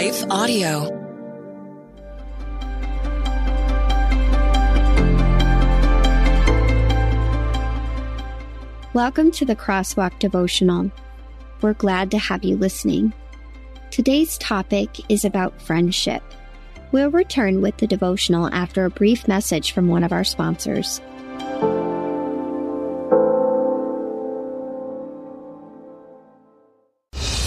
Life Audio. Welcome to the Crosswalk Devotional. We're glad to have you listening. Today's topic is about friendship. We'll return with the devotional after a brief message from one of our sponsors.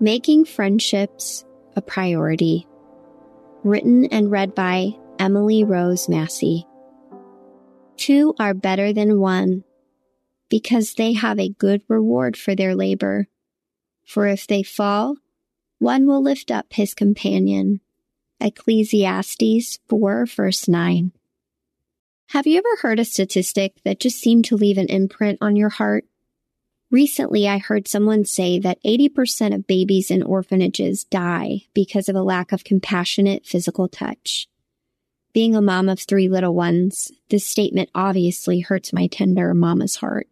Making Friendships a Priority. Written and read by Emily Rose Massey. Two are better than one because they have a good reward for their labor. For if they fall, one will lift up his companion. Ecclesiastes 4 verse 9. Have you ever heard a statistic that just seemed to leave an imprint on your heart? Recently, I heard someone say that 80% of babies in orphanages die because of a lack of compassionate physical touch. Being a mom of three little ones, this statement obviously hurts my tender mama's heart.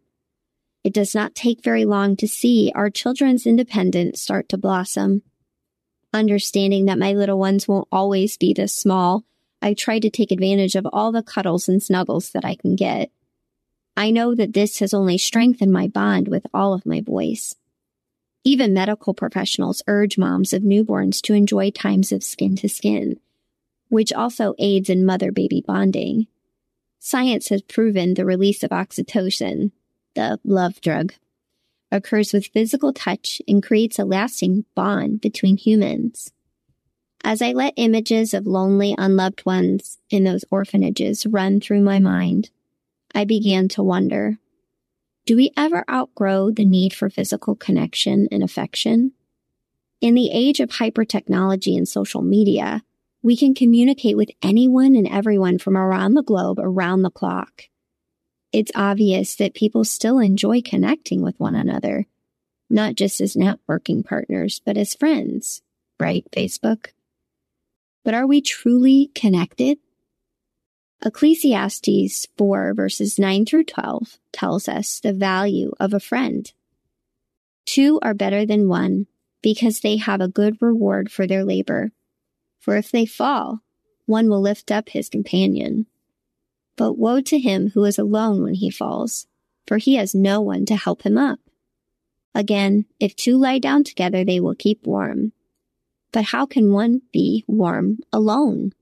It does not take very long to see our children's independence start to blossom. Understanding that my little ones won't always be this small, I try to take advantage of all the cuddles and snuggles that I can get. I know that this has only strengthened my bond with all of my boys. Even medical professionals urge moms of newborns to enjoy times of skin to skin, which also aids in mother baby bonding. Science has proven the release of oxytocin, the love drug, occurs with physical touch and creates a lasting bond between humans. As I let images of lonely, unloved ones in those orphanages run through my mind, I began to wonder do we ever outgrow the need for physical connection and affection? In the age of hypertechnology and social media, we can communicate with anyone and everyone from around the globe around the clock. It's obvious that people still enjoy connecting with one another, not just as networking partners, but as friends, right? Facebook. But are we truly connected? Ecclesiastes 4 verses 9 through 12 tells us the value of a friend. Two are better than one because they have a good reward for their labor. For if they fall, one will lift up his companion. But woe to him who is alone when he falls, for he has no one to help him up. Again, if two lie down together, they will keep warm. But how can one be warm alone?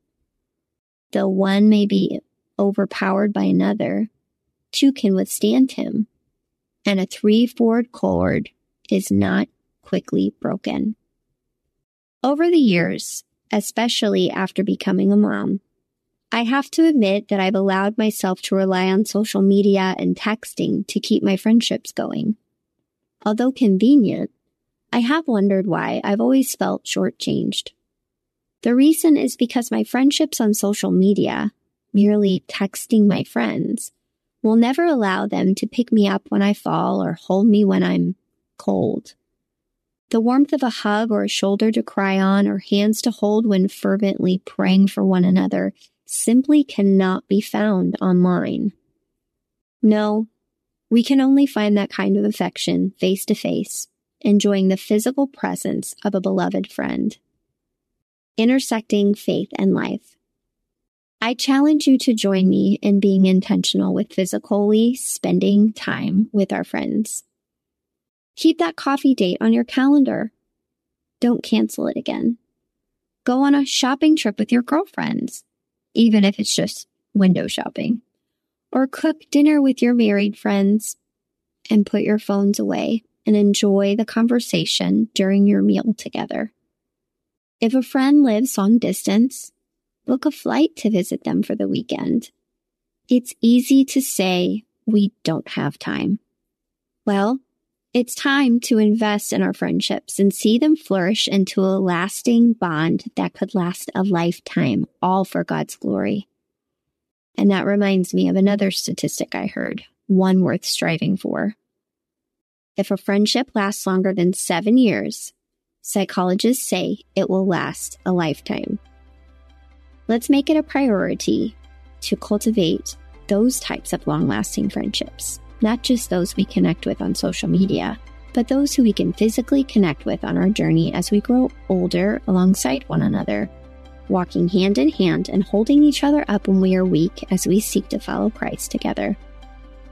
Though one may be overpowered by another, two can withstand him, and a three-fold cord is not quickly broken. Over the years, especially after becoming a mom, I have to admit that I've allowed myself to rely on social media and texting to keep my friendships going. Although convenient, I have wondered why I've always felt shortchanged. The reason is because my friendships on social media, merely texting my friends, will never allow them to pick me up when I fall or hold me when I'm cold. The warmth of a hug or a shoulder to cry on or hands to hold when fervently praying for one another simply cannot be found online. No, we can only find that kind of affection face to face, enjoying the physical presence of a beloved friend intersecting faith and life. I challenge you to join me in being intentional with physically spending time with our friends. Keep that coffee date on your calendar. Don't cancel it again. Go on a shopping trip with your girlfriends, even if it's just window shopping. Or cook dinner with your married friends and put your phones away and enjoy the conversation during your meal together. If a friend lives long distance, book a flight to visit them for the weekend. It's easy to say we don't have time. Well, it's time to invest in our friendships and see them flourish into a lasting bond that could last a lifetime, all for God's glory. And that reminds me of another statistic I heard, one worth striving for. If a friendship lasts longer than seven years, psychologists say it will last a lifetime. Let's make it a priority to cultivate those types of long lasting friendships not just those we connect with on social media, but those who we can physically connect with on our journey as we grow older alongside one another, walking hand in hand and holding each other up when we are weak as we seek to follow Christ together.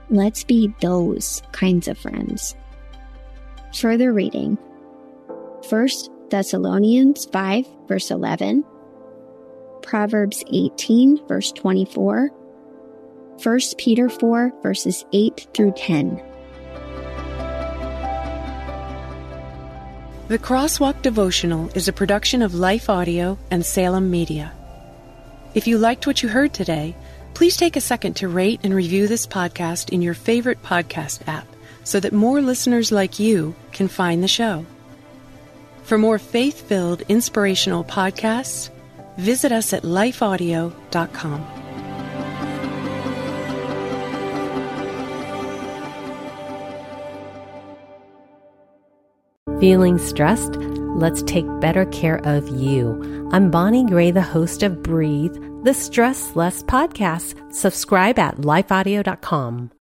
Let's be those kinds of friends. Further reading 1 Thessalonians 5, verse 11, Proverbs 18, verse 24, 1 Peter 4, verses 8 through 10. The Crosswalk Devotional is a production of Life Audio and Salem Media. If you liked what you heard today, please take a second to rate and review this podcast in your favorite podcast app so that more listeners like you can find the show. For more faith filled, inspirational podcasts, visit us at lifeaudio.com. Feeling stressed? Let's take better care of you. I'm Bonnie Gray, the host of Breathe, the Stress Less podcast. Subscribe at lifeaudio.com.